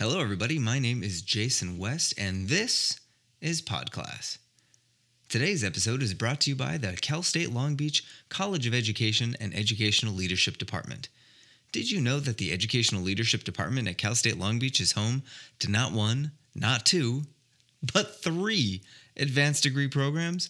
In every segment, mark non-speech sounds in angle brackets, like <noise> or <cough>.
Hello, everybody. My name is Jason West, and this is PodClass. Today's episode is brought to you by the Cal State Long Beach College of Education and Educational Leadership Department. Did you know that the Educational Leadership Department at Cal State Long Beach is home to not one, not two, but three advanced degree programs?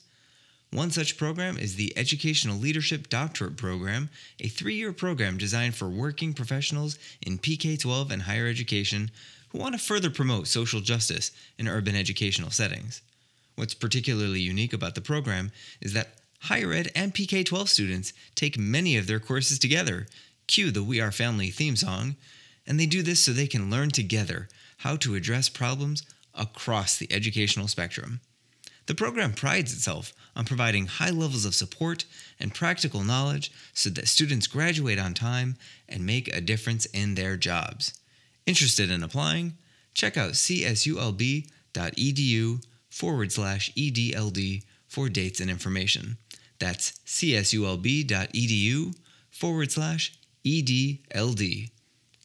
One such program is the Educational Leadership Doctorate Program, a three year program designed for working professionals in PK 12 and higher education who want to further promote social justice in urban educational settings. What's particularly unique about the program is that higher ed and PK 12 students take many of their courses together, cue the We Are Family theme song, and they do this so they can learn together how to address problems across the educational spectrum. The program prides itself on providing high levels of support and practical knowledge so that students graduate on time and make a difference in their jobs. Interested in applying? Check out csulb.edu forward slash EDLD for dates and information. That's csulb.edu forward slash EDLD.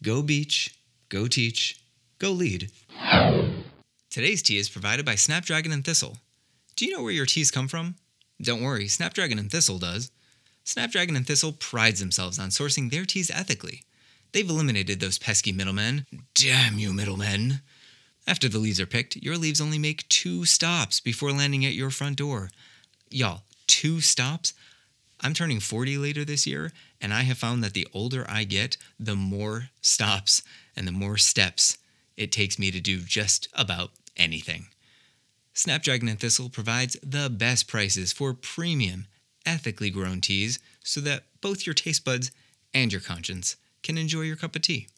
Go Beach, go teach, go lead. Today's tea is provided by Snapdragon and Thistle. Do you know where your teas come from? Don't worry, Snapdragon and Thistle does. Snapdragon and Thistle prides themselves on sourcing their teas ethically. They've eliminated those pesky middlemen. Damn you, middlemen! After the leaves are picked, your leaves only make two stops before landing at your front door. Y'all, two stops? I'm turning 40 later this year, and I have found that the older I get, the more stops and the more steps it takes me to do just about anything. Snapdragon and Thistle provides the best prices for premium, ethically grown teas so that both your taste buds and your conscience can enjoy your cup of tea.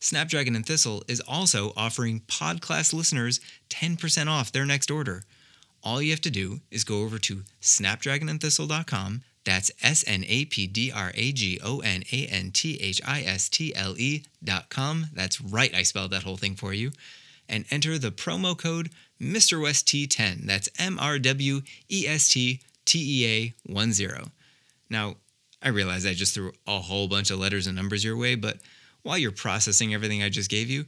Snapdragon and Thistle is also offering podcast listeners 10% off their next order. All you have to do is go over to snapdragonandthistle.com. That's S N A P D R A G O N A N T H I S T L E.com. That's right, I spelled that whole thing for you. And enter the promo code Mr. West T10. That's M R W E S T T E A 10. Now, I realize I just threw a whole bunch of letters and numbers your way, but while you're processing everything I just gave you,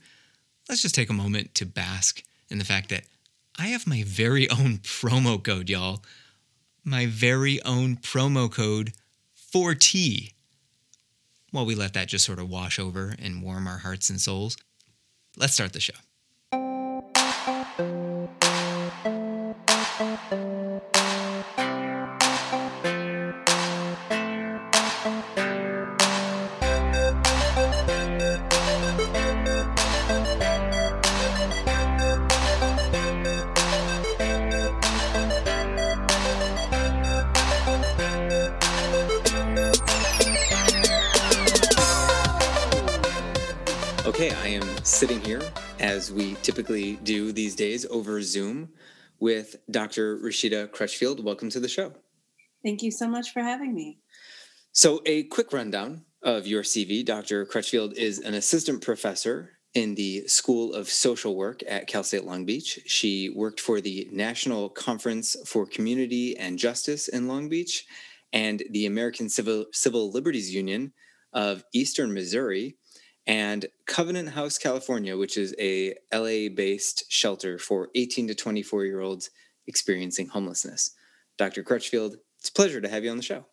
let's just take a moment to bask in the fact that I have my very own <laughs> promo code, y'all. My very own promo code for tea. While we let that just sort of wash over and warm our hearts and souls, let's start the show. Okay, I am sitting here as we typically do these days over Zoom with Dr. Rashida Crutchfield. Welcome to the show. Thank you so much for having me. So, a quick rundown of your CV Dr. Crutchfield is an assistant professor in the School of Social Work at Cal State Long Beach. She worked for the National Conference for Community and Justice in Long Beach and the American Civil, Civil Liberties Union of Eastern Missouri and Covenant House, California, which is a LA based shelter for 18 to 24 year olds experiencing homelessness. Dr. Crutchfield, it's a pleasure to have you on the show.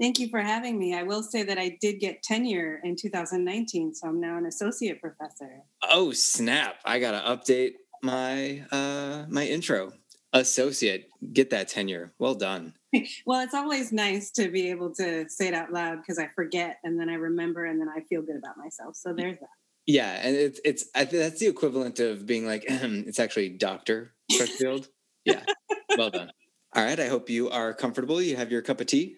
Thank you for having me. I will say that I did get tenure in 2019, so I'm now an associate professor. Oh, snap. I got to update my uh my intro. Associate, get that tenure. Well done. <laughs> well, it's always nice to be able to say it out loud because I forget and then I remember and then I feel good about myself. So there's that. Yeah, and it's it's I think that's the equivalent of being like <clears throat> it's actually Doctor Crutchfield. <laughs> yeah, well done. All right, I hope you are comfortable. You have your cup of tea.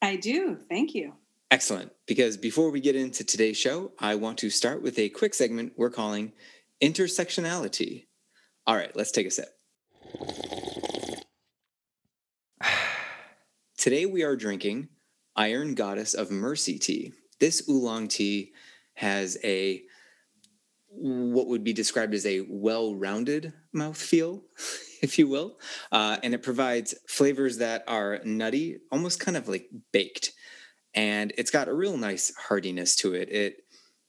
I do. Thank you. Excellent. Because before we get into today's show, I want to start with a quick segment we're calling intersectionality. All right, let's take a sip. Today we are drinking Iron Goddess of Mercy tea. This oolong tea has a what would be described as a well-rounded mouthfeel, <laughs> if you will, uh, and it provides flavors that are nutty, almost kind of like baked, and it's got a real nice heartiness to it. It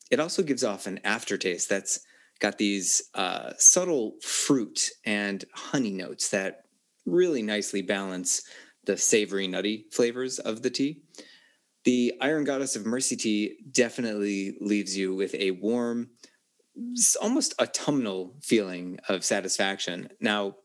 it also gives off an aftertaste that's got these uh, subtle fruit and honey notes that really nicely balance the savory, nutty flavors of the tea. The Iron Goddess of Mercy tea definitely leaves you with a warm, almost autumnal feeling of satisfaction. Now,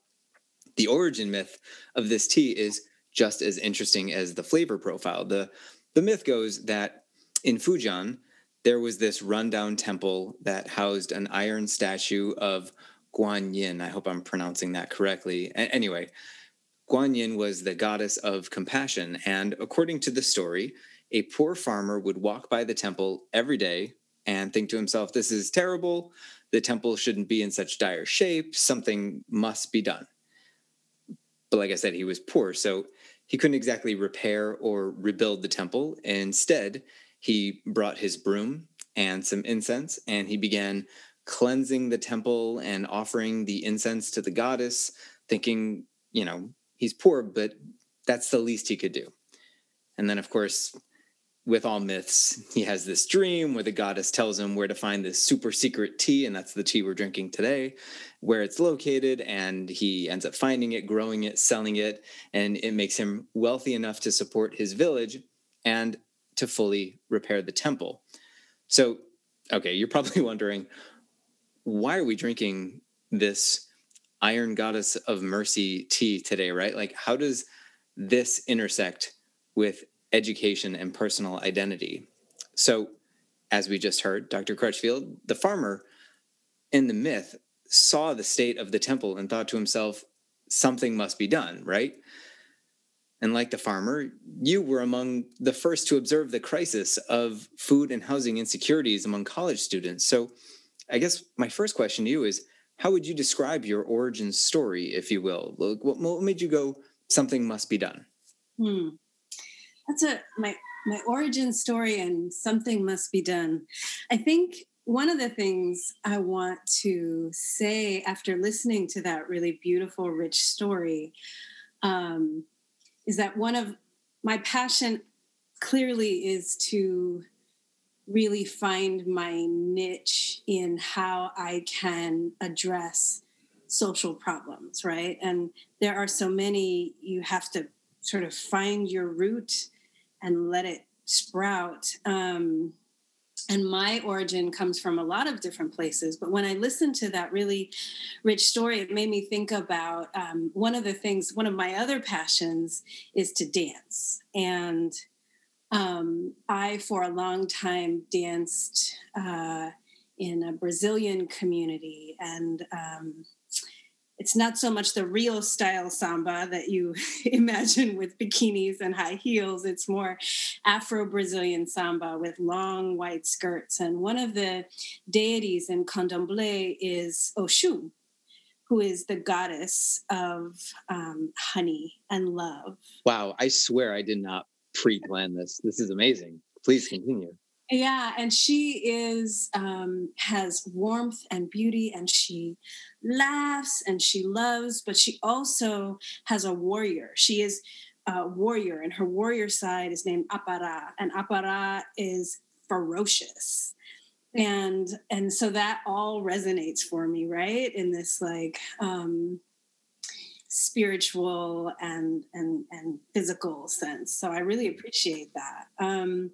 the origin myth of this tea is just as interesting as the flavor profile. The, the myth goes that in Fujian, there was this rundown temple that housed an iron statue of Guan Yin. I hope I'm pronouncing that correctly. Anyway, Guan Yin was the goddess of compassion. And according to the story, a poor farmer would walk by the temple every day and think to himself, This is terrible. The temple shouldn't be in such dire shape. Something must be done. But like I said, he was poor. So he couldn't exactly repair or rebuild the temple. Instead, he brought his broom and some incense and he began cleansing the temple and offering the incense to the goddess, thinking, you know, he's poor, but that's the least he could do. And then, of course, with all myths, he has this dream where the goddess tells him where to find this super secret tea, and that's the tea we're drinking today, where it's located. And he ends up finding it, growing it, selling it, and it makes him wealthy enough to support his village. And to fully repair the temple. So, okay, you're probably <laughs> wondering why are we drinking this Iron Goddess of Mercy tea today, right? Like, how does this intersect with education and personal identity? So, as we just heard, Dr. Crutchfield, the farmer in the myth, saw the state of the temple and thought to himself, something must be done, right? And like the farmer, you were among the first to observe the crisis of food and housing insecurities among college students. So, I guess my first question to you is how would you describe your origin story, if you will? What, what made you go, something must be done? Hmm. That's a my my origin story and something must be done. I think one of the things I want to say after listening to that really beautiful, rich story um, is that one of my passion clearly is to really find my niche in how I can address social problems, right? And there are so many, you have to sort of find your root and let it sprout. Um, and my origin comes from a lot of different places but when i listened to that really rich story it made me think about um, one of the things one of my other passions is to dance and um, i for a long time danced uh, in a brazilian community and um, it's not so much the real style samba that you <laughs> imagine with bikinis and high heels. It's more Afro Brazilian samba with long white skirts. And one of the deities in candomblé is Oshun, who is the goddess of um, honey and love. Wow, I swear I did not pre plan this. This is amazing. Please continue. Yeah, and she is um, has warmth and beauty, and she laughs and she loves, but she also has a warrior. She is a warrior, and her warrior side is named Apara, and Apara is ferocious. And and so that all resonates for me, right? In this like um spiritual and and and physical sense. So I really appreciate that. Um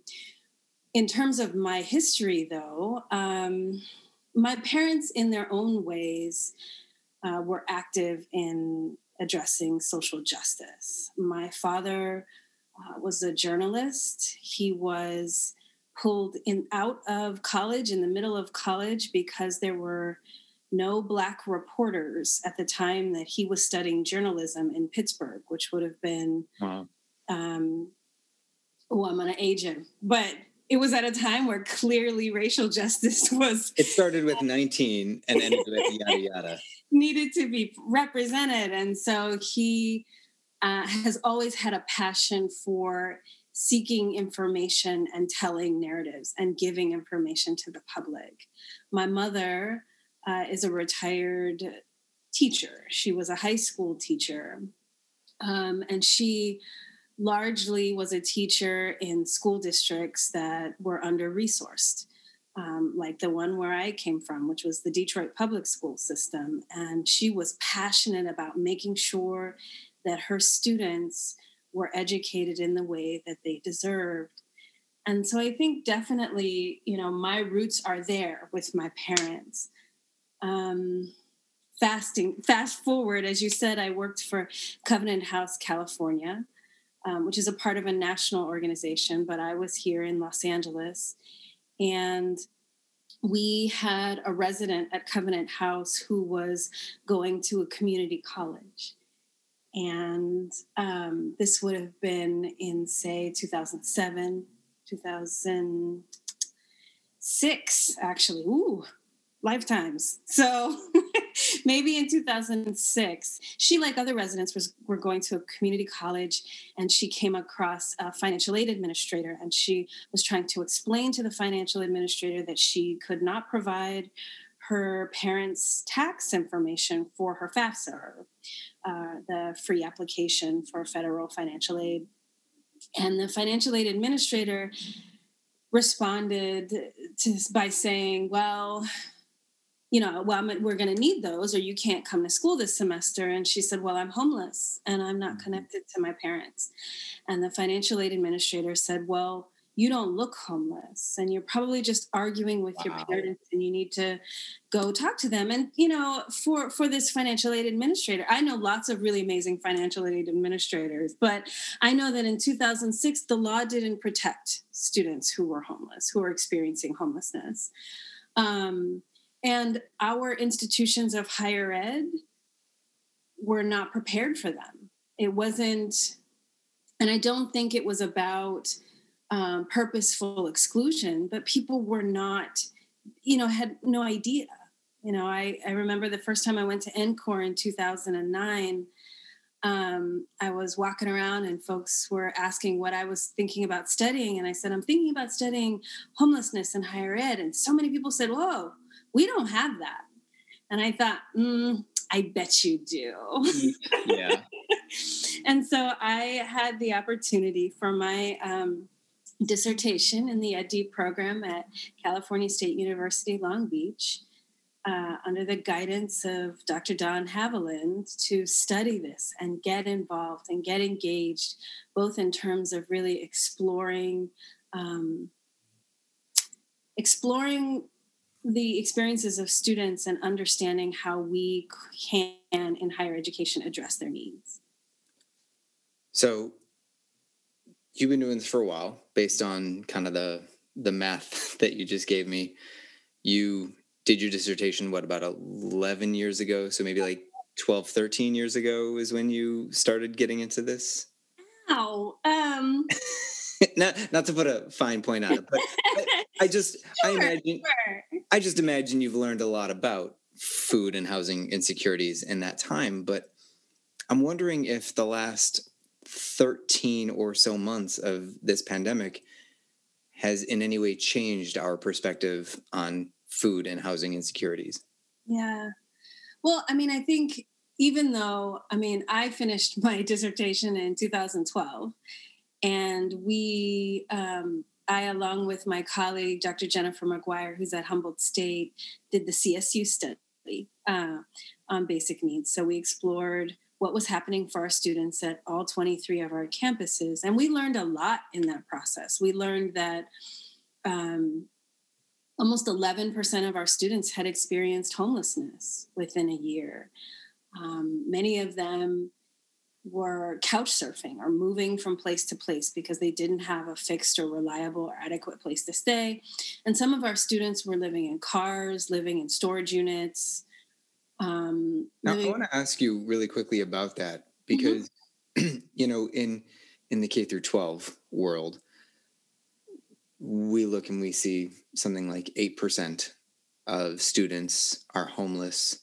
in terms of my history, though, um, my parents, in their own ways, uh, were active in addressing social justice. My father uh, was a journalist. He was pulled in out of college in the middle of college because there were no black reporters at the time that he was studying journalism in Pittsburgh, which would have been. Wow. Um, oh, I'm going to age him, but it was at a time where clearly racial justice <laughs> was. It started with 19 and ended with yada yada. <laughs> Needed to be represented. And so he uh, has always had a passion for seeking information and telling narratives and giving information to the public. My mother uh, is a retired teacher, she was a high school teacher. Um, and she largely was a teacher in school districts that were under resourced. um, like the one where I came from, which was the Detroit public school system. And she was passionate about making sure that her students were educated in the way that they deserved. And so I think definitely, you know, my roots are there with my parents. Um, fasting, fast forward, as you said, I worked for Covenant House, California, um, which is a part of a national organization, but I was here in Los Angeles. And we had a resident at Covenant House who was going to a community college. And um, this would have been in, say, 2007, 2006, actually. Ooh, lifetimes. So <laughs> maybe in 2006, she, like other residents, was were going to a community college, and she came across a financial aid administrator, and she was trying to explain to the financial administrator that she could not provide her parents' tax information for her FAFSA, uh, the free application for federal financial aid. And the financial aid administrator responded to, by saying, Well, you know, well, we're going to need those, or you can't come to school this semester. And she said, Well, I'm homeless and I'm not mm-hmm. connected to my parents. And the financial aid administrator said, Well, you don't look homeless and you're probably just arguing with wow. your parents and you need to go talk to them and you know for for this financial aid administrator i know lots of really amazing financial aid administrators but i know that in 2006 the law didn't protect students who were homeless who were experiencing homelessness um, and our institutions of higher ed were not prepared for them. It wasn't, and I don't think it was about um, purposeful exclusion, but people were not, you know, had no idea. You know, I, I remember the first time I went to NCORE in 2009. Um, I was walking around and folks were asking what I was thinking about studying. And I said, I'm thinking about studying homelessness in higher ed. And so many people said, Whoa, we don't have that. And I thought, mm, I bet you do. yeah. <laughs> and so I had the opportunity for my um, dissertation in the EdD program at California State University, Long Beach. Uh, under the guidance of Dr. Don Haviland to study this and get involved and get engaged, both in terms of really exploring um, exploring the experiences of students and understanding how we can in higher education address their needs. So you've been doing this for a while based on kind of the the math <laughs> that you just gave me. You did your dissertation what about 11 years ago? So maybe like 12 13 years ago is when you started getting into this? Wow um. <laughs> Not not to put a fine point on it but I, I just <laughs> sure, I imagine sure. I just imagine you've learned a lot about food and housing insecurities in that time. But I'm wondering if the last 13 or so months of this pandemic has in any way changed our perspective on food and housing insecurities. Yeah. Well, I mean, I think even though, I mean, I finished <laughs> my dissertation in 2012 and we, um, I, along with my colleague, Dr. Jennifer Maguire, who's at Humboldt State, did the CSU study uh, on basic needs. So we explored what was happening for our students at all 23 of our campuses. And we learned a lot in that process. We learned that um, almost 11% of our students had experienced homelessness within a year. Um, many of them were couch surfing or moving from place to place because they didn't have a fixed or reliable or adequate place to stay. And some of our students were living in cars, living in storage units. Um, now, living- I want to ask you really quickly about that mm-hmm. because, mm-hmm. <clears throat> you know, in in the K through 12 world, we look and we see something like 8% of students are homeless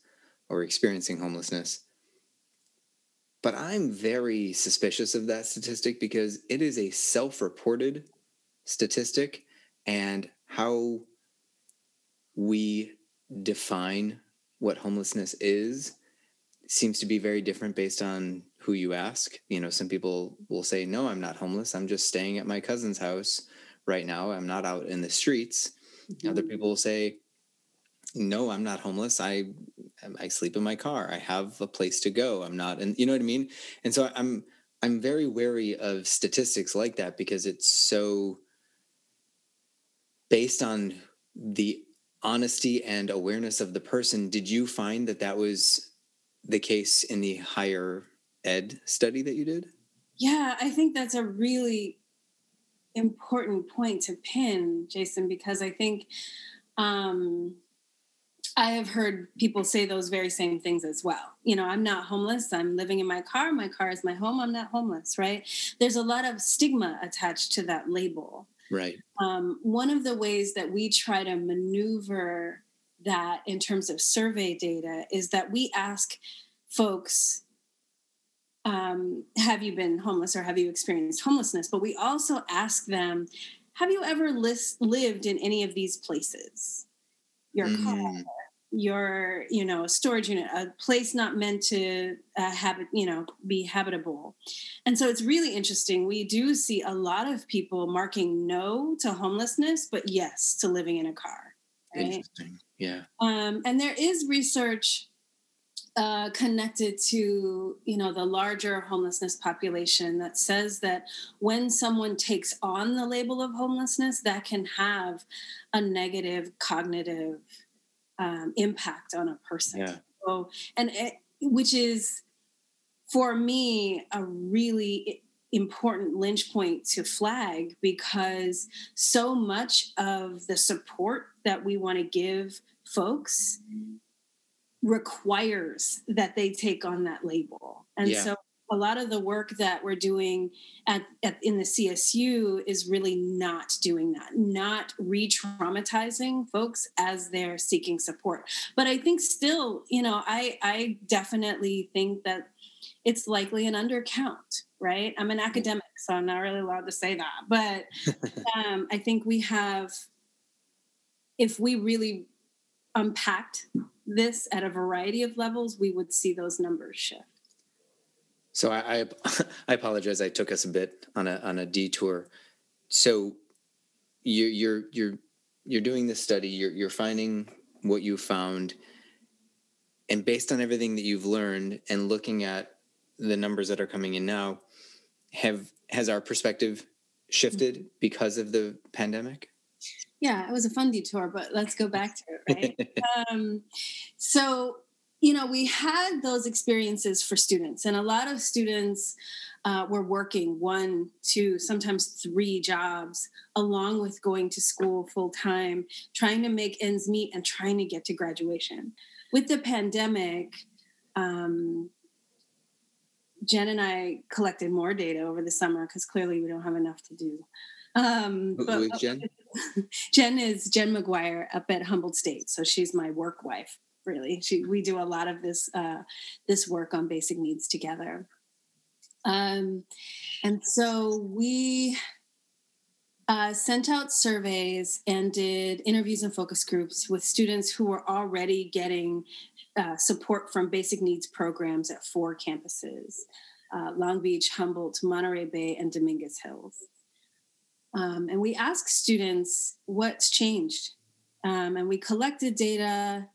or experiencing homelessness but I'm very suspicious of that statistic because it is a self reported statistic, and how we define what homelessness is seems to be very different based on who you ask. You know, some people will say, No, I'm not homeless. I'm just staying at my cousin's house right now. I'm not out in the streets. Mm-hmm. Other people will say, no, I'm not homeless. I I sleep in my car. I have a place to go. I'm not, and you know what I mean. And so I'm I'm very wary of statistics like that because it's so based on the honesty and awareness of the person. Did you find that that was the case in the higher ed study that you did? Yeah, I think that's a really important point to pin, Jason, because I think um, I have heard people say those very same things as well. You know, I'm not homeless. I'm living in my car. My car is my home. I'm not homeless, right? There's a lot of stigma attached to that label. Right. Um, one of the ways that we try to maneuver that in terms of survey data is that we ask folks um, have you been homeless or have you experienced homelessness but we also ask them have you ever list, lived in any of these places your mm. car your you know a storage unit a place not meant to uh, habit you know be habitable. And so it's really interesting. We do see a lot of people marking no to homelessness but yes to living in a car right? interesting. Yeah. Um, and there is research uh, connected to you know the larger homelessness population that says that when someone takes on the label of homelessness that can have a negative cognitive um, impact on a person. Yeah. So, and it, which is for me a really important lynch point to flag because so much of the support that we want to give folks requires that they take on that label. And yeah. so a lot of the work that we're doing at, at, in the CSU is really not doing that, not re-traumatizing folks as they're seeking support. But I think still, you know, I I definitely think that it's likely an undercount, right? I'm an academic, so I'm not really allowed to say that. But <laughs> um, I think we have, if we really unpacked this at a variety of levels, we would see those numbers shift. So I, I, <laughs> I apologize. I took us a bit on a on a detour. So you, you're you're you're doing this study. You're you're finding what you found, and based on everything that you've learned and looking at the numbers that are coming in now, have has our perspective shifted because of the pandemic? Yeah, it was a fun detour, but let's go back to it, right? <laughs> um, so you know, we had those experiences for students, and a lot of students uh, were working one, two, sometimes three jobs, along with going to school full time, trying to make ends meet and trying to get to graduation. With the pandemic, um, Jen and I collected more data over the summer because clearly we don't have enough to do. Um, but, Jen? <laughs> Jen is Jen Maguire up at Humboldt State, so she's my work wife really. She, we do a lot of this uh, this work on basic needs together. Um, and so we uh, sent out surveys and did interviews and focus groups with students who were already getting uh, support from basic needs programs at four campuses uh, long beach humboldt monterey bay and dominguez hills. Um, and we asked students what's changed. Um, and we collected data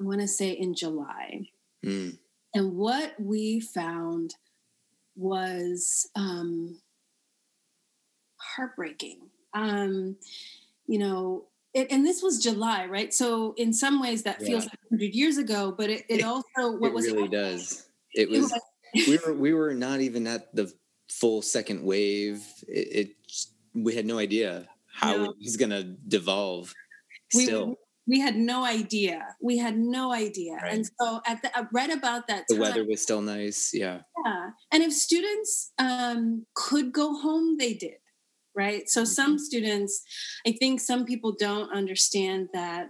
I want to say in July. Mm. And what we found was um, heartbreaking. Um, you know, it, and this was July, right? So in some ways that feels like 100 years ago, but it, it also what it was really does. It was, <laughs> we were we were not even at the full second wave. It, it we had no idea how no. it was going to devolve. Still, we, had no idea. We had no idea. Right. And so at the, uh, right about that the time, weather was still nice. Yeah. Yeah. And if students um, could go home, they did. Right. So mm-hmm. some students, I think some people don't understand that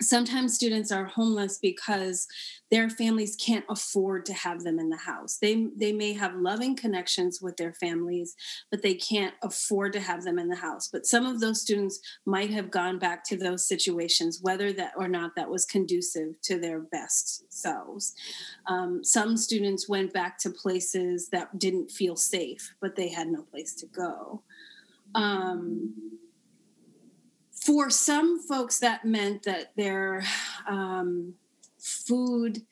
sometimes students are homeless because their families can't afford to have them in the house. They they may have loving connections with their families but they can't afford to have them in the house. But some of those students might have gone back to those situations whether that or not that was conducive to their best selves. Um, some students went back to places that didn't feel safe but they had no place to go. Um, for some folks, that meant that their um, food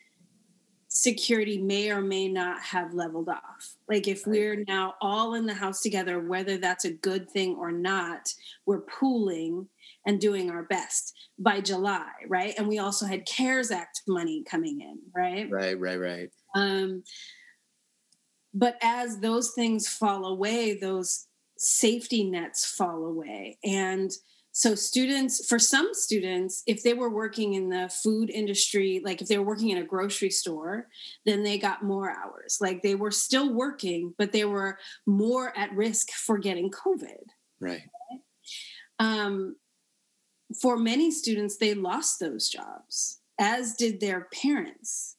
security may or may not have leveled off. Like if we're now all in the house together, whether that's a good thing or not, we're pooling and doing our best by July, right? And we also had CARES Act money coming in, right? Right, right, right. Um, but as those things fall away, those safety nets fall away. And so students for some students if they were working in the food industry like if they were working in a grocery store then they got more hours. Like they were still working but they were more at risk for getting covid. Right. Um, for many students they lost those jobs as did their parents.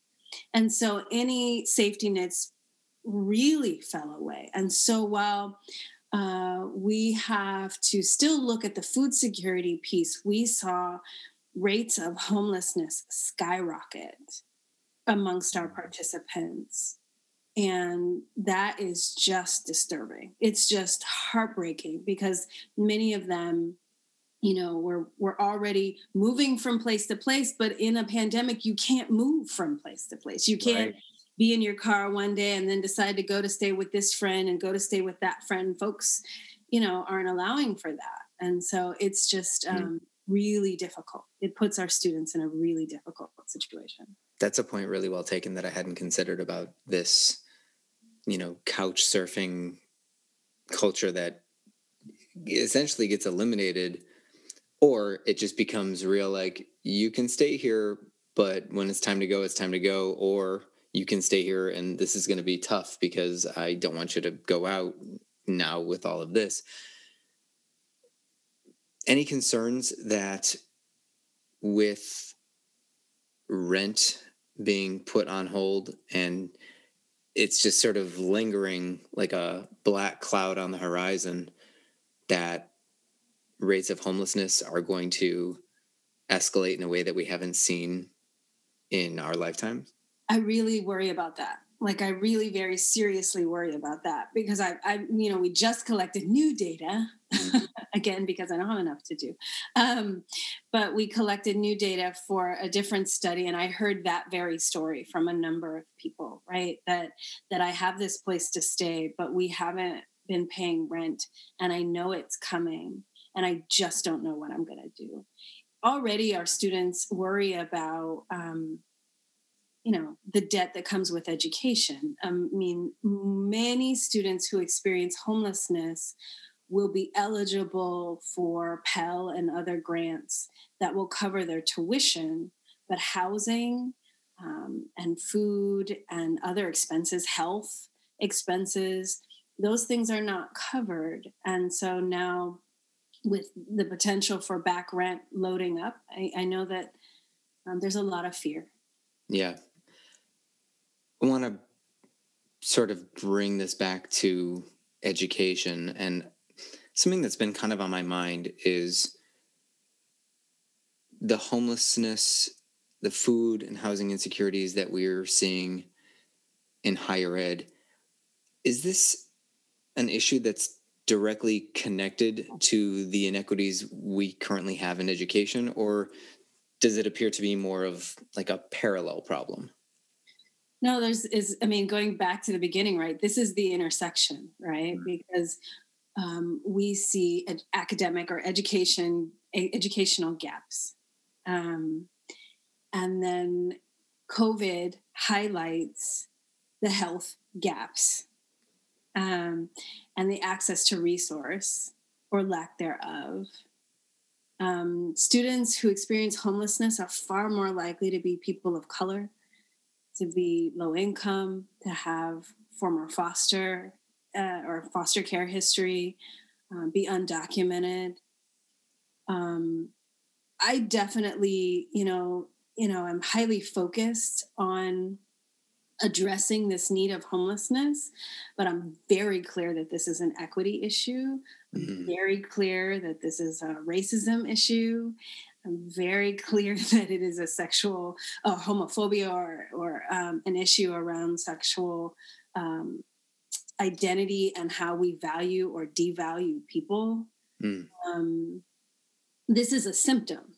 And so any safety nets really fell away. And so while uh, we have to still look at the food security piece. We saw rates of homelessness skyrocket amongst our participants. And that is just disturbing. It's just heartbreaking because many of them, you know, were, were already moving from place to place, but in a pandemic, you can't move from place to place. You can't right be in your car one day and then decide to go to stay with this friend and go to stay with that friend folks you know aren't allowing for that. And so it's just hmm. um, really difficult. It puts our students in a really difficult situation. That's a point really well taken that i hadn't considered about this you know couch surfing culture that essentially gets eliminated or it just becomes real like you can stay here but when it's time to go it's time to go or you can stay here and this is going to be tough because I don't want you to go out now with all of this. Any concerns that with rent being put on hold and it's just sort of lingering like a black cloud on the horizon that rates of homelessness are going to escalate in a way that we haven't seen in our lifetimes? I really worry about that. Like I really very seriously worry about that because I, I you know, we just collected new data mm-hmm. <laughs> again because I don't have enough to do. Um, but we collected new data for a different study, and I heard that very story from a number of people. Right, that that I have this place to stay, but we haven't been paying rent, and I know it's coming, and I just don't know what I'm going to do. Already, our students worry about. Um, you know the debt that comes with education. Um, i mean many students who experience homelessness will be eligible for pell and other grants that will cover their tuition but housing um, and food and other expenses health expenses those things are not covered. And so now with the potential for back rent loading up i, I know that um, there's a lot of fear. Yeah want to sort of bring this back to education and something that's been kind of on my mind is the homelessness, the food and housing insecurities that we're seeing in higher ed. Is this an issue that's directly connected to the inequities we currently have in education, or does it appear to be more of like a parallel problem? No, there's is I mean going back to the beginning, right? This is the intersection, right? Mm-hmm. Because um, we see ed- academic or education a- educational gaps, um, and then COVID highlights the health gaps um, and the access to resource or lack thereof. Um, students who experience homelessness are far more likely to be people of color to be low income, to have former foster uh, or foster care history, um, be undocumented. Um, I definitely, you know, you know, I'm highly focused on addressing this need of homelessness, but I'm very clear that this is an equity issue. Mm-hmm. Very clear that this is a racism issue. I'm very <laughs> clear that it is a sexual uh, homophobia or, or um, an issue around sexual um, identity and how we value or devalue people. Mm. Um, this is a symptom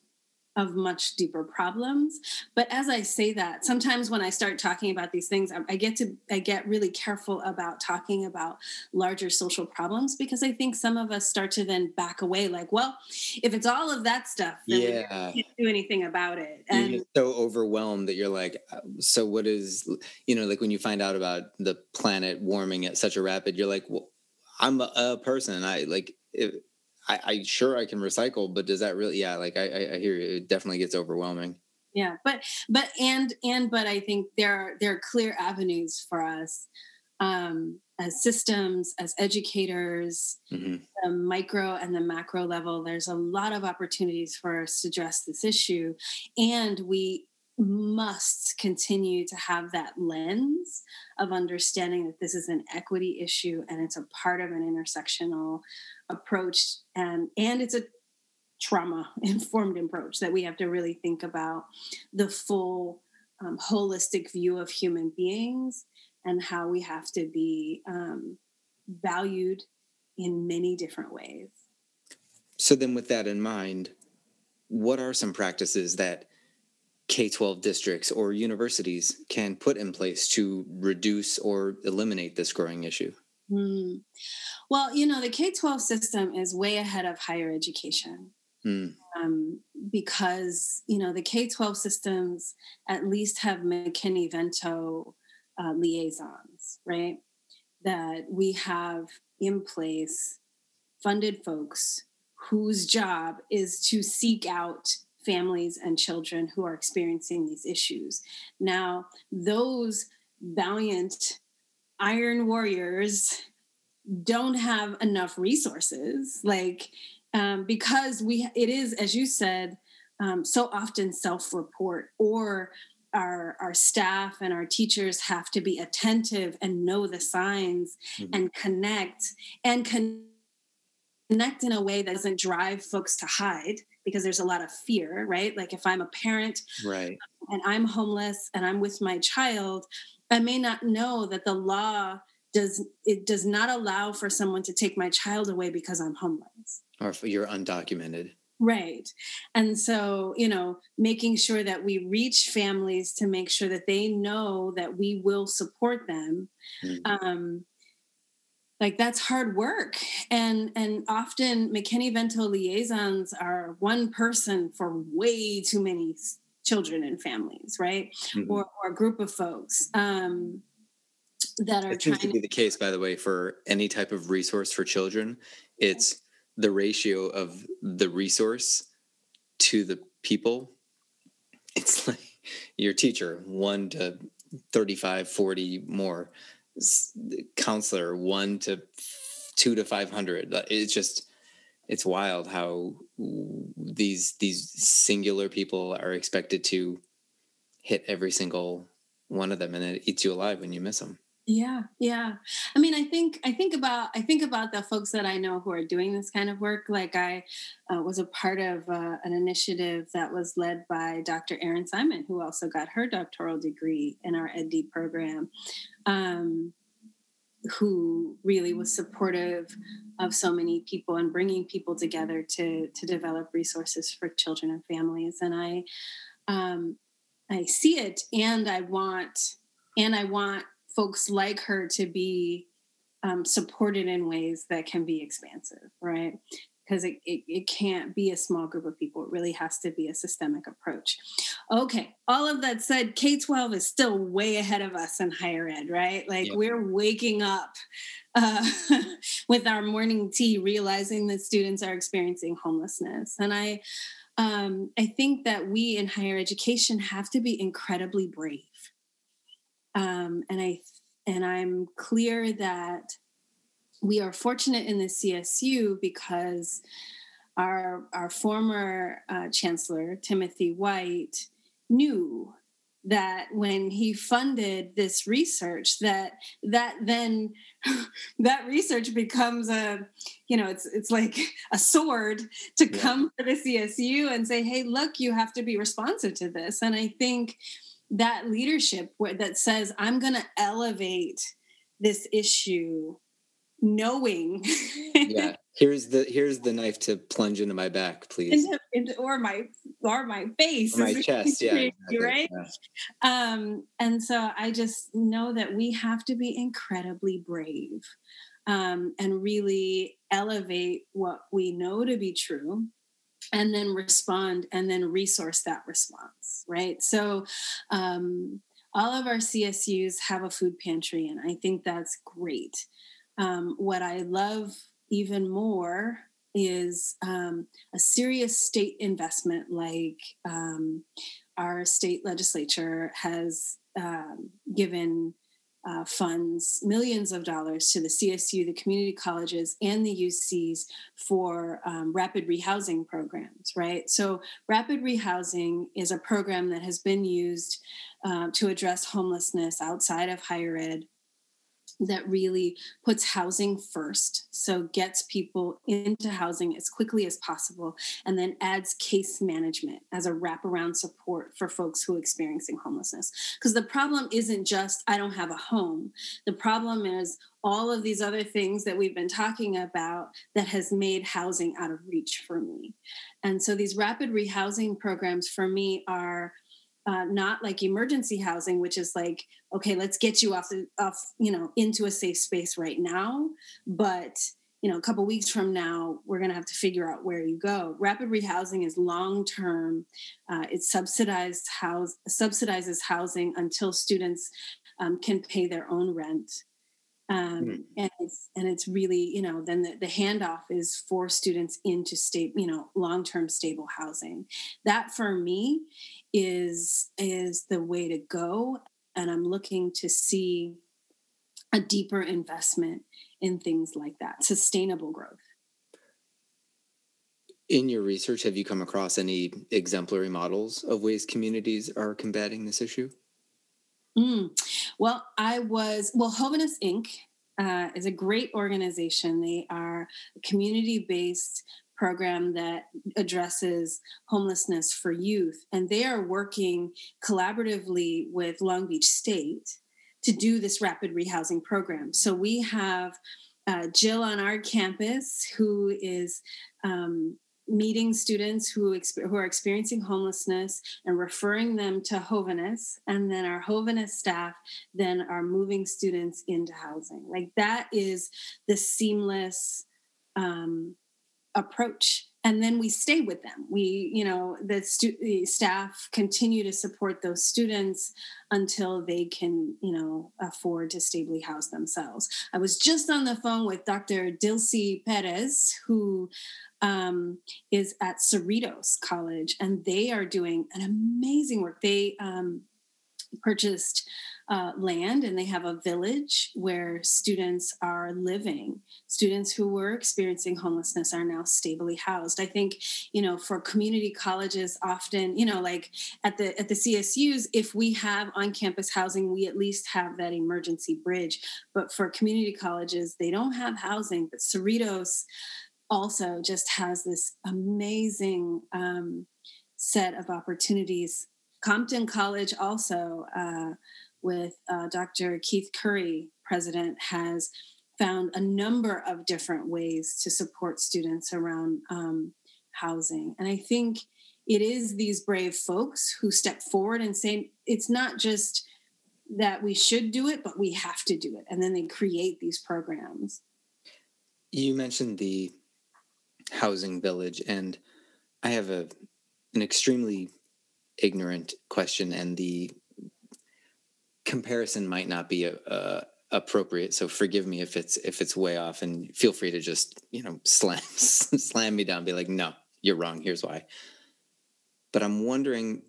of much deeper problems. But as i say that sometimes when i start talking about these things I, get to i get really careful about talking about larger social problems because i think some of us start to then back away like well if it's all of that stuff then yeah. we can't do anything about it. And you're so overwhelmed that you're like uh, so what is you know like when you find out about the planet warming at such a rapid you're like well i'm a, a person. I like if, I, I sure I can recycle, but does that really? Yeah, like I, I hear you. It definitely gets overwhelming. Yeah, but but and and but I think there are there are clear avenues for us um, as systems, as educators, mm-hmm. the micro and the macro level. There's a lot of opportunities for us to address this issue, and we must continue to have that lens of understanding that this is an equity issue and it's a part of an intersectional approach and and it's a trauma informed approach that we have to really think about the full um, holistic view of human beings and how we have to be um, valued in many different ways. So then with that in mind what are some practices that K 12 districts or universities can put in place to reduce or eliminate this growing issue? Mm. Well, you know, the K 12 system is way ahead of higher education. Mm. Um, because you know the K-12 systems at least have McKinney-Vento uh, liaisons, right? That we have in place funded folks whose job is to seek out families and children who are experiencing these issues. Now, those valiant iron warriors don't have enough resources like um, because we it is as you said um, so often self-report or our, our staff and our teachers have to be attentive and know the signs mm-hmm. and connect and connect in a way that doesn't drive folks to hide because there's a lot of fear, right? Like if I'm a parent right. and I'm homeless and I'm with my child, I may not know that the law does it does not allow for someone to take my child away because I'm homeless. Or if you're undocumented. Right. And so, you know, making sure that we reach families to make sure that they know that we will support them. Mm-hmm. Um, like that's hard work and and often mckinney-vento liaisons are one person for way too many children and families right? Mm-hmm. or, or a group of folks um, that are it seems to be the case by the way for any type of resource for children. It's the ratio of the resource to the people. It's like your teacher 1 to 35 40 more counselor one to two to 500 it's just it's wild how these these singular people are expected to hit every single one of them and it eats you alive when you miss them yeah yeah. I mean i think i think about i think about the folks that i know who are doing this kind of work. Like i uh, was a part of uh, an initiative that was led by dr erin simon who also got her doctoral degree in our ed program um, who really was supportive of so many people and bringing people together to to develop resources for children and families. And i um, i see it and i want and i want folks like her to be um, supported in ways that can be expansive, right? Because it, it, it, can't be a small group of people. It really has to be a systemic approach. Okay, all of that said, K 12 is still way ahead of us in higher ed, right? Like yep. we're waking up uh, <laughs> with our morning tea, realizing that students are experiencing homelessness. And I, um, I think that we in higher education have to be incredibly brave um, and I and I'm clear that we are fortunate in the CSU because our our former uh, chancellor Timothy White knew that when he funded this research that that then <laughs> that research becomes a you know it's it's like <laughs> a sword to yeah. come to the CSU and say hey look you have to be responsive to this and I think that leadership where, that says i'm going to elevate this issue knowing <laughs> yeah here's the here's the knife to plunge into my back please into, into, or my or my face or my chest yeah exactly, right yeah. um and so i just know that we have to be incredibly brave um, and really elevate what we know to be true and then respond and then resource that response right? So um, all of our csus have a food pantry and i think that's great. Um, what i love even more is um, a serious state investment like um, our state legislature has um, given uh, funds millions of dollars to the CSU, the community colleges, and the UCs for um, rapid rehousing programs, right? So, rapid rehousing is a program that has been used uh, to address homelessness outside of higher ed that really puts housing first. So gets people into housing as quickly as possible and then adds case management as a wraparound support for folks who are experiencing homelessness. Because the problem isn't just i don't have a home. The problem is all of these other things that we've been talking about that has made housing out of reach for me. And so these rapid rehousing programs for me are uh, not like emergency housing, which is like, okay, let's get you off the off, you know, into a safe space right now. But you know, a couple weeks from now, we're going to have to figure out where you go. Rapid rehousing is long term. Uh, it subsidized house subsidizes housing until students um, can pay their own rent. Um, mm. and it's and it's really you know then the, the handoff is for students into state you know long-term stable housing that for me is is the way to go and i'm looking to see a deeper investment in things like that sustainable growth in your research have you come across any exemplary models of ways communities are combating this issue Mm. Well, I was, well, Jóvenes Inc. Uh, is a great organization. They are a community based program that addresses homelessness for youth, and they are working collaboratively with Long Beach State to do this rapid rehousing program. So we have uh, Jill on our campus who is um, meeting students who, who are experiencing homelessness and referring them to Jóvenes, and then our Jóvenes staff then are moving students into housing. Like that is the seamless um, approach. And then we stay with them. We, you know, the, stu- the staff continue to support those students until they can, you know, afford to stably house themselves. I was just on the phone with Dr. Dilcy Perez, who um, is at Cerritos College, and they are doing an amazing work. They um, purchased uh, land and they have a village where students are living. Students who were experiencing homelessness are now stably housed. I think, you know, for community colleges, often, you know, like at the at the CSUs, if we have on-campus housing, we at least have that emergency bridge. But for community colleges, they don't have housing. But Cerritos also just has this amazing um, set of opportunities. Compton College also, uh, with uh, Dr. Keith Curry, president, has found a number of different ways to support students around um, housing. And I think it is these brave folks who step forward and say, it's not just that we should do it, but we have to do it. And then they create these programs. You mentioned the housing village and i have a an extremely ignorant question and the comparison might not be a, a appropriate so forgive me if it's if it's way off and feel free to just you know <laughs> slam slam me down be like no you're wrong here's why but i'm wondering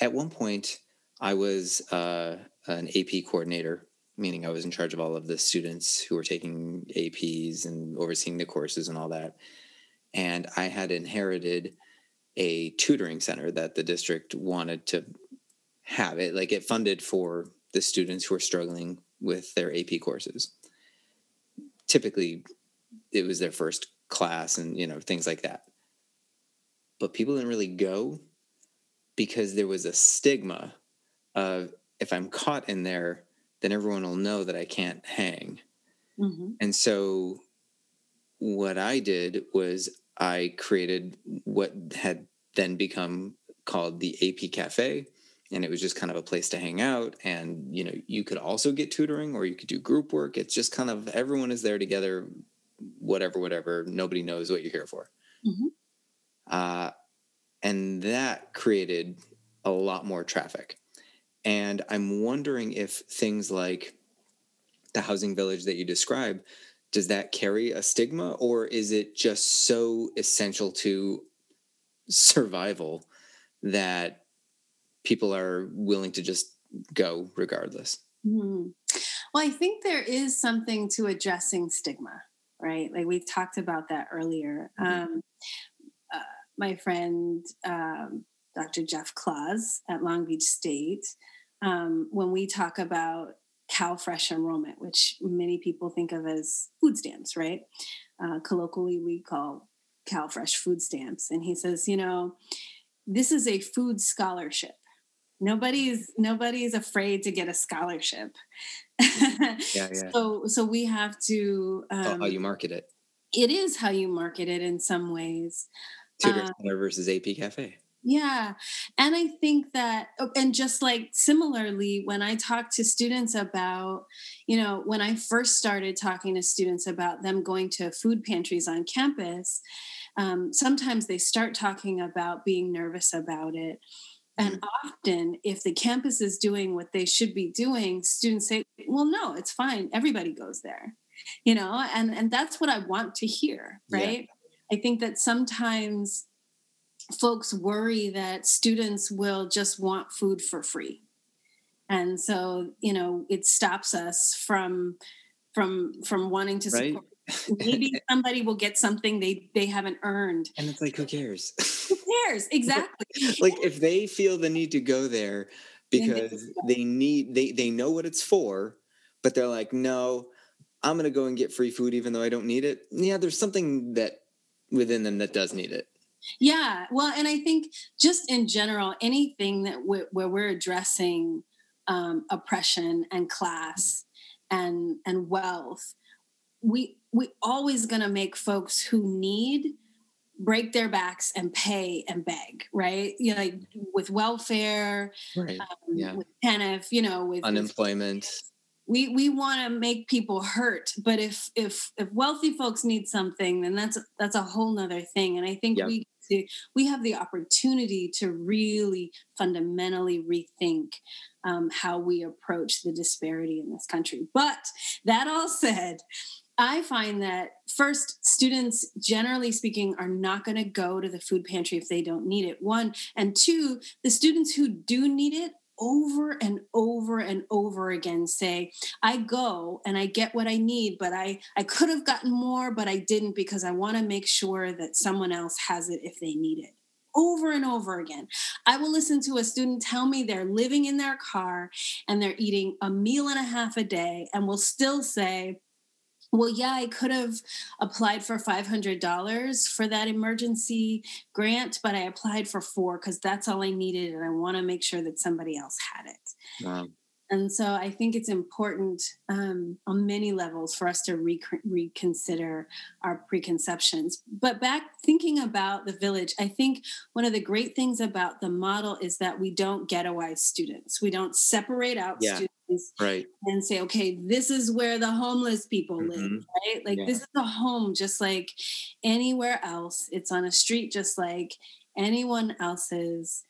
at one point i was uh, an ap coordinator meaning I was in charge of all of the students who were taking APs and overseeing the courses and all that. And I had inherited a tutoring center that the district wanted to have it like it funded for the students who are struggling with their AP courses. Typically it was their first class and you know things like that. But people didn't really go because there was a stigma of if I'm caught in there then everyone will know that I can't hang. Mm-hmm. And so what I did was I created what had then become called the AP Cafe. And it was just kind of a place to hang out. And, you know, you could also get tutoring or you could do group work. It's just kind of everyone is there together, whatever, whatever. Nobody knows what you're here for. Mm-hmm. Uh, and that created a lot more traffic. And I'm wondering if things like the housing village that you describe, does that carry a stigma or is it just so essential to survival that people are willing to just go regardless? Mm-hmm. Well, I think there is something to addressing stigma, right? Like we talked about that earlier. Mm-hmm. Um, uh, my friend, um, Dr. Jeff Klaus at Long Beach State, um, when we talk about CalFresh enrollment, which many people think of as food stamps, right? Uh, colloquially, we call CalFresh food stamps. And he says, you know, this is a food scholarship. Nobody's nobody's afraid to get a scholarship. <laughs> yeah, yeah. So so we have to um, how you market it. It is how you market it in some ways. Tutor um, versus AP Cafe. Yeah. And I think that, oh, and just like similarly, when I talk to students about, you know, when I first started talking to students about them going to food pantries on campus, um, sometimes they start talking about being nervous about it. And mm-hmm. often, if the campus is doing what they should be doing, students say, well, no, it's fine. Everybody goes there, you know, and, and that's what I want to hear, right? Yeah. I think that sometimes folks worry that students will just want food for free and so you know it stops us from from from wanting to support right? Maybe <laughs> somebody will get something they they haven't earned. And it's like who cares? Who cares? <laughs> Exactly. <laughs> like if they feel the need to go there because they need they they know what it's for but they're like no i'm going to go and get free food even though i don't need it. Yeah there's something that within them that does need it. Yeah, well, and I think just in general, anything that we're, where we're addressing um, oppression and class and and wealth, we we always going to make folks who need break their backs and pay and beg, right? You know, like with welfare, right? Um, yeah. With TANF, you know, with unemployment. With, we we want to make people hurt but if if if wealthy folks need something then that's that's a whole nother thing and i think yep. we to, we have the opportunity to really fundamentally rethink um, how we approach the disparity in this country. But that all said, I find that first, students, generally speaking, are not going to go to the food pantry if they don't need it. One. And two, the students who do need it over and over and over again say i go and i get what i need but i i could have gotten more but i didn't because i want to make sure that someone else has it if they need it over and over again. I will listen to a student tell me they're living in their car and they're eating a meal and a half a day and will still say, well, yeah, I could have applied for $500 for that emergency grant, but I applied for four because that's all I needed. And I want to make sure that somebody else had it. Wow. And so I think it's important um, on many levels for us to re- reconsider our preconceptions. But back thinking about the village, I think one of the great things about the model is that we don't ghettoize students. We don't separate out yeah. students right and say okay this is where the homeless people mm-hmm. live right like yeah. this is a home just like anywhere else it's on a street just like anyone else's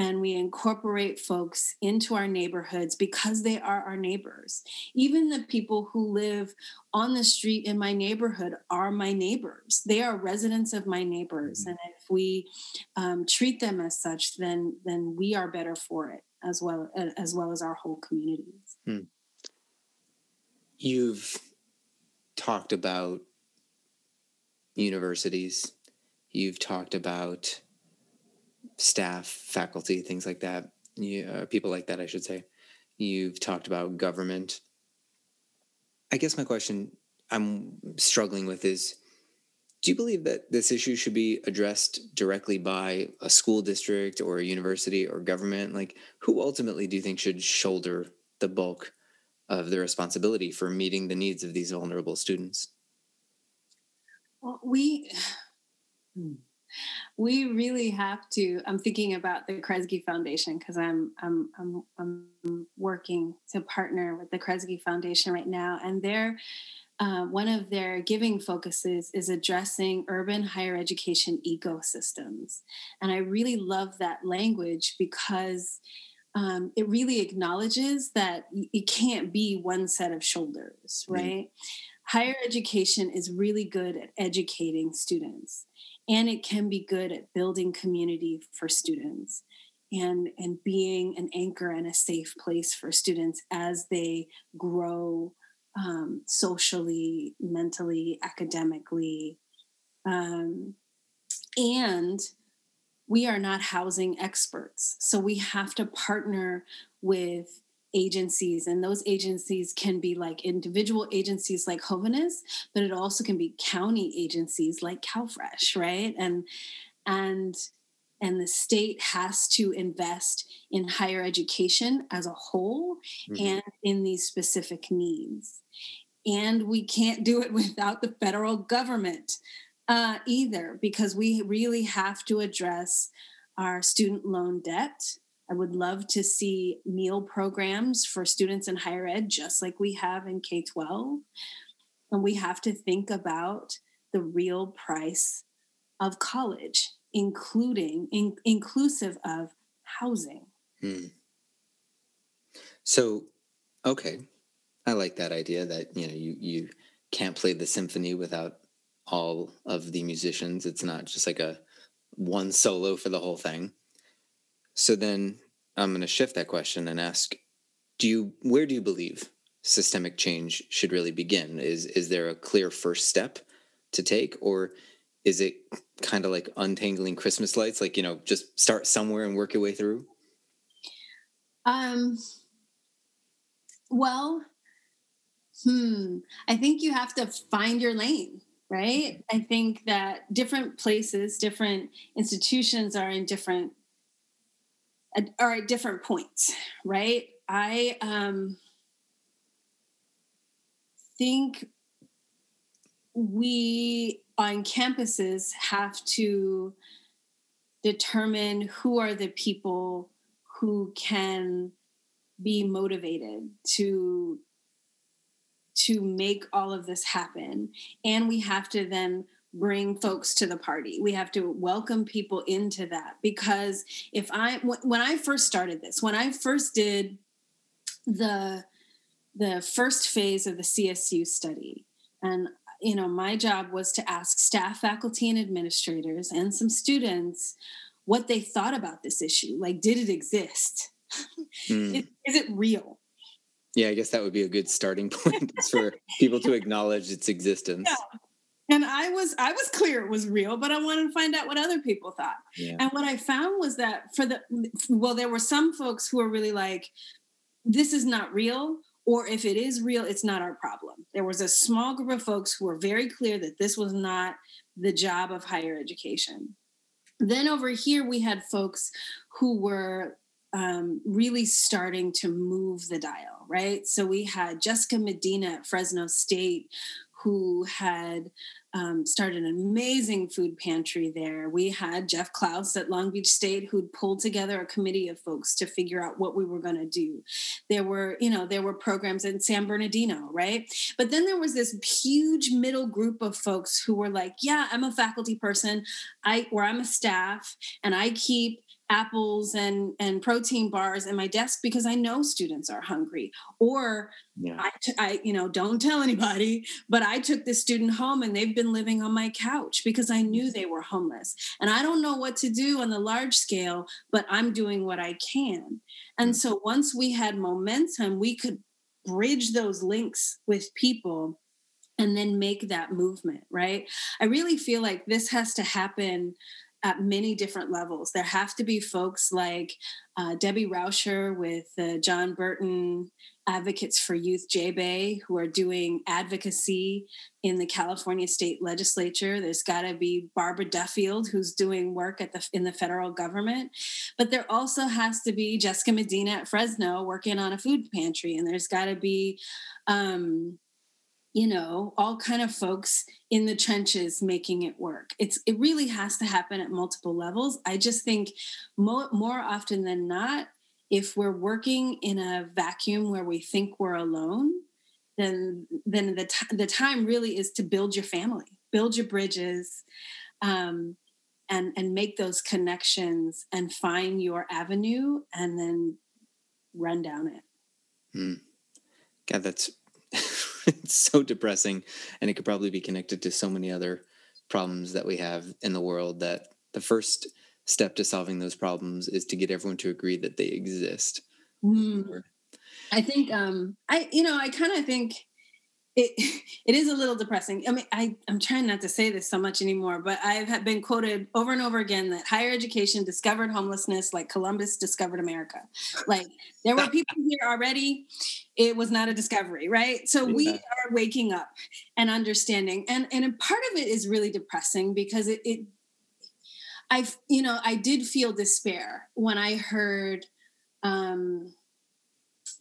and we incorporate folks into our neighborhoods because they are our neighbors. Even the people who live on the street in my neighborhood are my neighbors. They are residents of my neighbors, mm-hmm. and if we um, treat them as such, then then we are better for it as well as well as our whole communities. Hmm. You've talked about universities. You've talked about staff, faculty, things like that. You, uh, people like that, I should say. You've talked about government. I guess my question I'm struggling with is do you believe that this issue should be addressed directly by a school district or a university or government? Like, who ultimately do you think should shoulder the bulk of the responsibility for meeting the needs of these vulnerable students? Well, we <sighs> we really have to. I'm thinking about the Kresge Foundation because I'm, I'm I'm I'm working to partner with the Kresge Foundation right now, and they're uh, one of their giving focuses is addressing urban higher education ecosystems. And I really love that language because um, it really acknowledges that it can't be one set of shoulders, mm. right? Mm. Higher education is really good at educating students, and it can be good at building community for students and and being an anchor and a safe place for students as they grow um, socially, mentally, academically. Um, and we are not housing experts. So we have to partner with agencies, and those agencies can be like individual agencies like Jóvenes, but it also can be county agencies like CalFresh, right? And and and the state has to invest in higher education as a whole mm-hmm. and in these specific needs. And we can't do it <laughs> without the federal government uh, either, because we really have to address our student loan debt. I would love to see meal programs for students in higher ed, just like we have in K 12. And we have to think about the real price of college including in, inclusive of housing. Hmm. So, okay, I like that idea that you know you you can't play the symphony without all of the musicians. It's not just like a one solo for the whole thing. So then I'm going to shift that question and ask: Do you where do you believe systemic change should really begin? Is is there a clear first step to take, or is it kind of like untangling Christmas lights? Like, you know, just start somewhere and work your way through? Um, well, hmm, I think you have to find your lane, right? I think that different places, different institutions are in different are at different points, right? I um think we on campuses have to determine who are the people who can be motivated to to make all of this happen. And we have to then bring folks to the party. We have to welcome people into that. Because if i when i first started this when i first did the the first phase of the csu study and you know, my job was to ask staff, faculty, and administrators and some students what they thought about this issue. Like, did it exist? <laughs> Mm. is, is it real? Yeah, I guess that would be a good starting <laughs> point for people to acknowledge its existence. Yeah. And I was I was clear it was real, but I wanted to find out what other people thought. Yeah. And what I found was that for the well, there were some folks who were really like, this is not real, or if it is real, it's not our problem. There was a small group of folks who were very clear that this was not the job of higher education. Then over here, we had folks who were um, really starting to move the dial, right? So we had Jessica Medina at Fresno State, who had um, started an amazing food pantry there. We had Jeff Klaus at Long Beach State who'd pulled together a committee of folks to figure out what we were going to do. There were, you know, there were programs in San Bernardino, right? But then there was this huge middle group of folks who were like, yeah, I'm a faculty person, I or I'm a staff, and I keep apples and and protein bars in my desk because I know students are hungry. Or yeah. I, t- I, you know, don't tell anybody, but I took this student home and they've been living on my couch because I knew they were homeless. And I don't know what to do on the large scale, but I'm doing what I can. And mm. so once we had momentum, we could bridge those links with people and then make that movement, right? I really feel like this has to happen at many different levels. There have to be folks like uh, Debbie Raucher with the John Burton Advocates for Youth JBay who are doing advocacy in the California State Legislature. There's got to be Barbara Duffield who's doing work at the in the federal government, but there also has to be Jessica Medina at Fresno working on a food pantry, and there's got to be. Um, you know all kind of folks in the trenches making it work. It's it really has to happen at multiple levels. I just think more, more often than not if we're working in a vacuum where we think we're alone then then the, t- the time really is to build your family build your bridges um, and and make those connections and find your avenue and then run down it. Mm. god that's <laughs> it's so depressing and it could probably be connected to so many other problems that we have in the world that the first step to solving those problems is to get everyone to agree that they exist mm. i think um i you know i kind of think it <laughs> it is a little depressing. I mean, I I'm trying not to say this so much anymore, but I've been quoted over and over again that higher education discovered homelessness like Columbus discovered America. Like there were people <laughs> here already. It was not a discovery, right? So we are waking up and understanding, and and part of it is really depressing because it, it I you know I did feel despair when I heard. Um,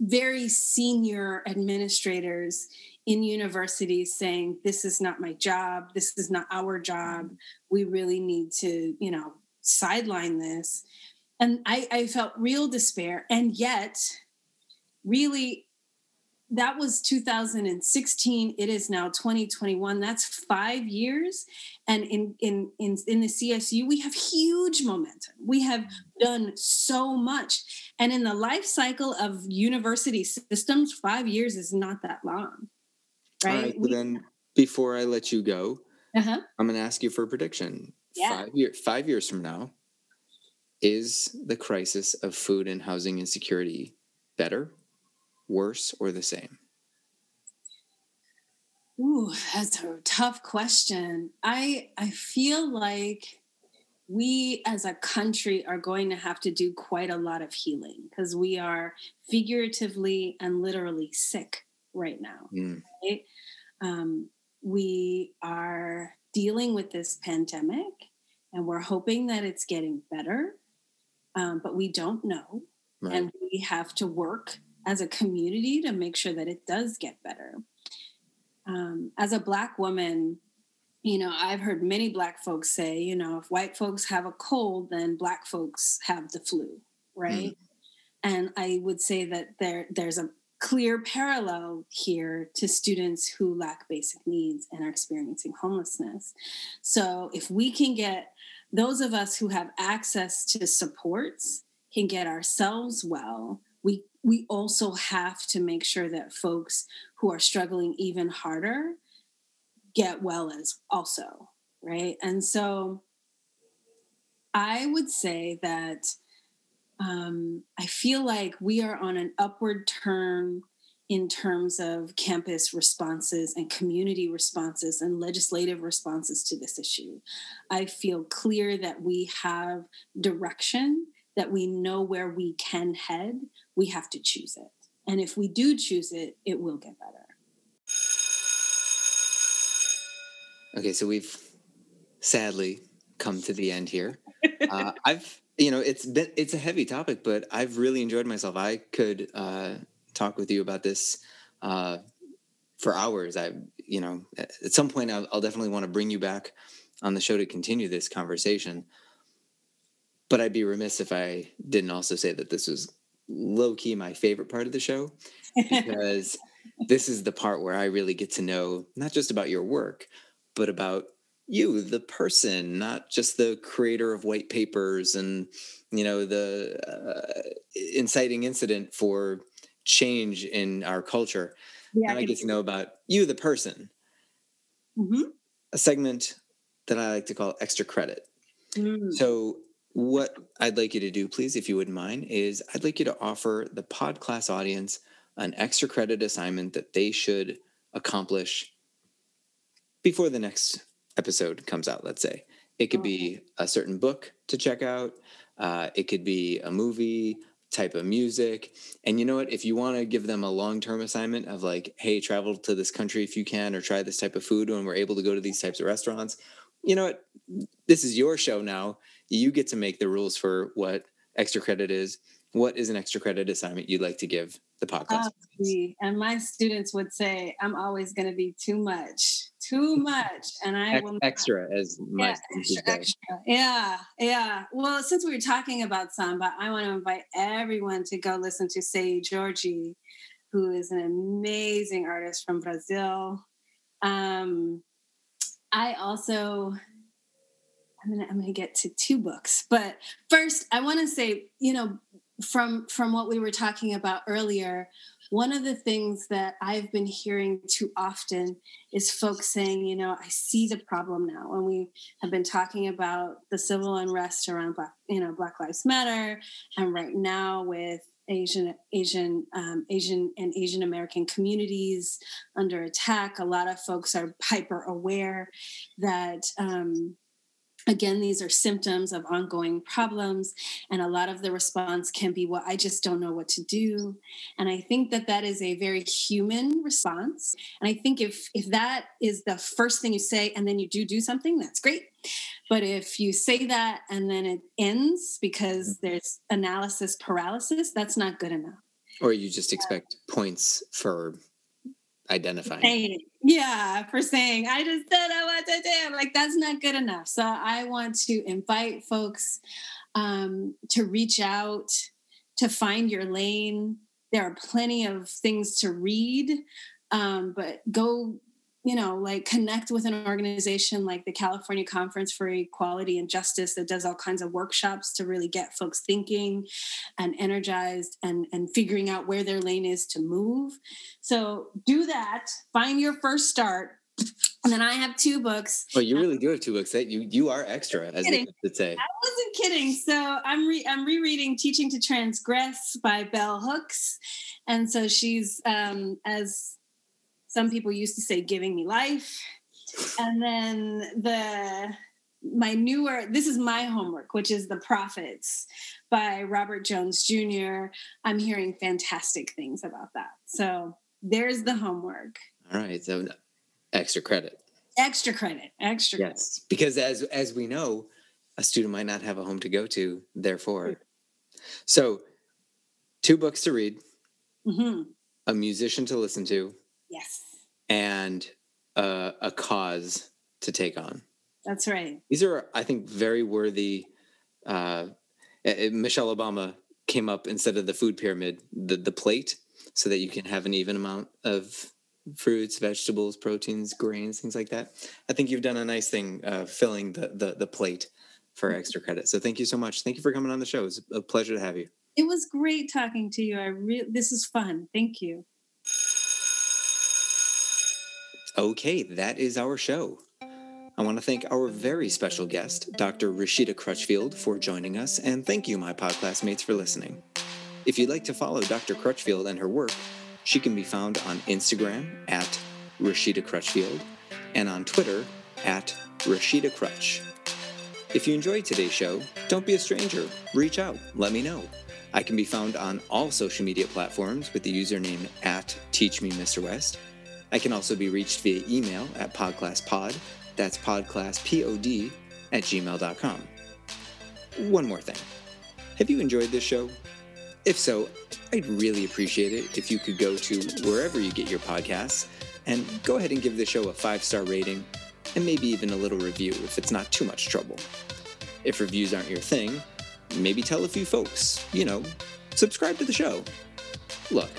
very senior administrators in universities saying this is not my job. This is not our job. Mm-hmm. we really need to you know sideline this. And i, I felt real despair. And yet really that was 2016 it is now 2021 that's five years. And in in in, in the csu we have huge momentum. We have mm-hmm. done so much. And in the life cycle of university systems five years is not that long right? All right we, then before I let you go, uh-huh. I'm going to ask you for a prediction. Yeah. Five, year, five years from now, is the crisis of food and housing insecurity better, worse, or the same? Ooh, that's a tough question. I I feel like we as a country are going to have to do quite a lot of healing because we are figuratively and literally sick right now. Mm. Right? Um, we are dealing with this pandemic and we're hoping that it's getting better, um, but we don't know. Right. And we have to work as a community to make sure that it does get better. Um, as a Black woman, you know, I've heard many Black folks say, you know, if white folks have a cold, then Black folks have the flu, right? Mm. And I would say that there there's a clear parallel here to students who lack basic needs and are experiencing homelessness. So, if we can get those of us who have access to supports can get ourselves well, we we also have to make sure that folks who are struggling even harder get well as also, right? And so I would say that um, I feel like we are on an upward turn in terms of campus responses and community responses and legislative responses to this issue. I feel clear that we have direction, that we know where we can head. We have to choose it. And if we do choose it, it will get better. Okay, so we've sadly come to the end here. <laughs> Uh, I've you know it's been it's a heavy topic but i've really enjoyed myself. I could uh, talk with you about this uh, for hours. I you know at some point I'll, I'll definitely want to bring you back on the show to continue this conversation. But i'd be remiss if i didn't also say that this was low key my favorite part of the show because <laughs> this is the part where i really get to know not just about your work but about you the person not just the creator of white papers and you know the uh, inciting incident for change in our culture yeah, i get to know about you the person mm-hmm. a segment that i like to call extra credit mm. so what i'd like you to do please if you wouldn't mind is i'd like you to offer the pod class audience an extra credit assignment that they should accomplish before the next episode comes out, let's say. It could be a certain book to check out. Uh, it could be a movie, type of music. And you know what? If you want to give them a long term assignment of like, hey, travel to this country if you can, or try this type of food when we're able to go to these types of restaurants, you know what? This is your show now. You get to make the rules for what extra credit is. What is an extra credit assignment you'd like to give the podcast? Oh, and my students would say, I'm always going to be too much too <laughs> much and i will extra as yeah, extra, extra. yeah yeah well since we were talking about samba i want to invite everyone to go listen to Seu Jorge who is an amazing artist from brazil um i also i'm gonna i'm gonna get to two books but first i want to say you know from from what we were talking about earlier one of the things that I've been hearing too often is folks saying, you know, I see the problem now. And we have been talking about the civil unrest around Black, you know, Black Lives Matter, and right now with Asian, Asian, um, Asian, and Asian American communities under attack. A lot of folks are hyper aware that um, again these are symptoms of ongoing problems and a lot of the response can be well i just don't know what to do. And i think that that is a very human response. And i think if if that is the first thing you say and then you do do something that's great. But if you say that and then it ends because mm-hmm. there's analysis paralysis that's not good enough. Or you just expect points for identifying. Saying, yeah, for saying, I just don't know what to do. Like, that's not good enough. So, I want to invite folks um, to reach out, to find your lane. There are plenty of things to read, um, but go you know, like connect with an organization like the California Conference for Equality and Justice that does all kinds of workshops to really get folks thinking and energized and, and figuring out where their lane is to move. So do that, find your first start. And then I have two books. Oh, you really do have two books. That you you are extra, as they say. I wasn't kidding. So I'm re- I'm rereading "Teaching to Transgress" by Bell Hooks, and so she's um, as some people used to say giving me life. And then the my newer this is my homework which is the prophets by robert jones jr i'm hearing fantastic things about that. So there's the homework. All right. So extra credit. Extra credit. Extra yes. credit. because as as we know a student might not have a home to go to therefore. So two books to read. Mm-hmm. a musician to listen to Yes. And uh, a cause to take on. That's right. These are, I think, very worthy. Uh, Michelle Obama came up instead of the food pyramid, the, the plate, so that you can have an even amount of fruits, vegetables, proteins, grains, things like that. I think you've done a nice thing uh, filling the, the, the plate for mm-hmm. extra credit. So thank you so much. Thank you for coming on the show. It's a pleasure to have you. It was great talking to you. I really this is fun. Thank you. Okay, that is our show. I want to thank our very special guest, Dr. Rashida Crutchfield, for joining us, and thank you, my pod classmates, for listening. If you'd like to follow Dr. Crutchfield and her work, she can be found on Instagram at Rashida Crutchfield and on Twitter at Rashida Crutch. If you enjoyed today's show, don't be a stranger. Reach out, let me know. I can be found on all social media platforms with the username at TeachMeMrWest I can also be reached via email at podclasspod, that's podclasspod at gmail.com. One more thing. Have you enjoyed this show? If so, I'd really appreciate it if you could go to wherever you get your podcasts and go ahead and give the show a five star rating and maybe even a little review if it's not too much trouble. If reviews aren't your thing, maybe tell a few folks, you know, subscribe to the show. Look,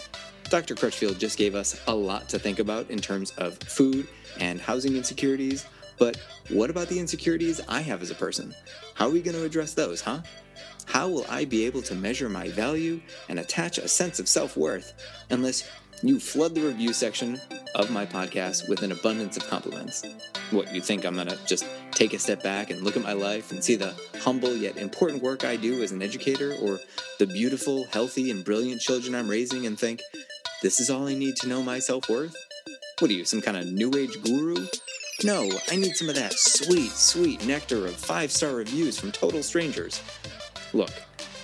Dr. Crutchfield just gave us a lot to think about in terms of food and housing insecurities, but what about the insecurities I have as a person? How are we going to address those, huh? How will I be able to measure my value and attach a sense of self worth unless you flood the review section of my podcast with an abundance of compliments? What, you think I'm going to just take a step back and look at my life and see the humble yet important work I do as an educator or the beautiful, healthy, and brilliant children I'm raising and think, this is all I need to know my self worth? What are you, some kind of new age guru? No, I need some of that sweet, sweet nectar of five star reviews from total strangers. Look,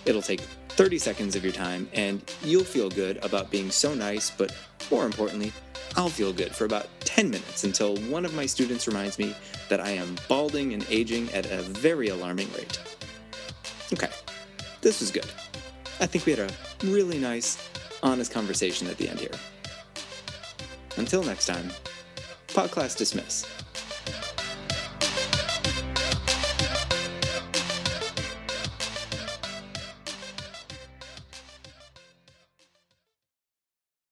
it'll take 30 seconds of your time, and you'll feel good about being so nice, but more importantly, I'll feel good for about 10 minutes until one of my students reminds me that I am balding and aging at a very alarming rate. Okay, this was good. I think we had a really nice, honest conversation at the end here. Until next time, podcast dismiss.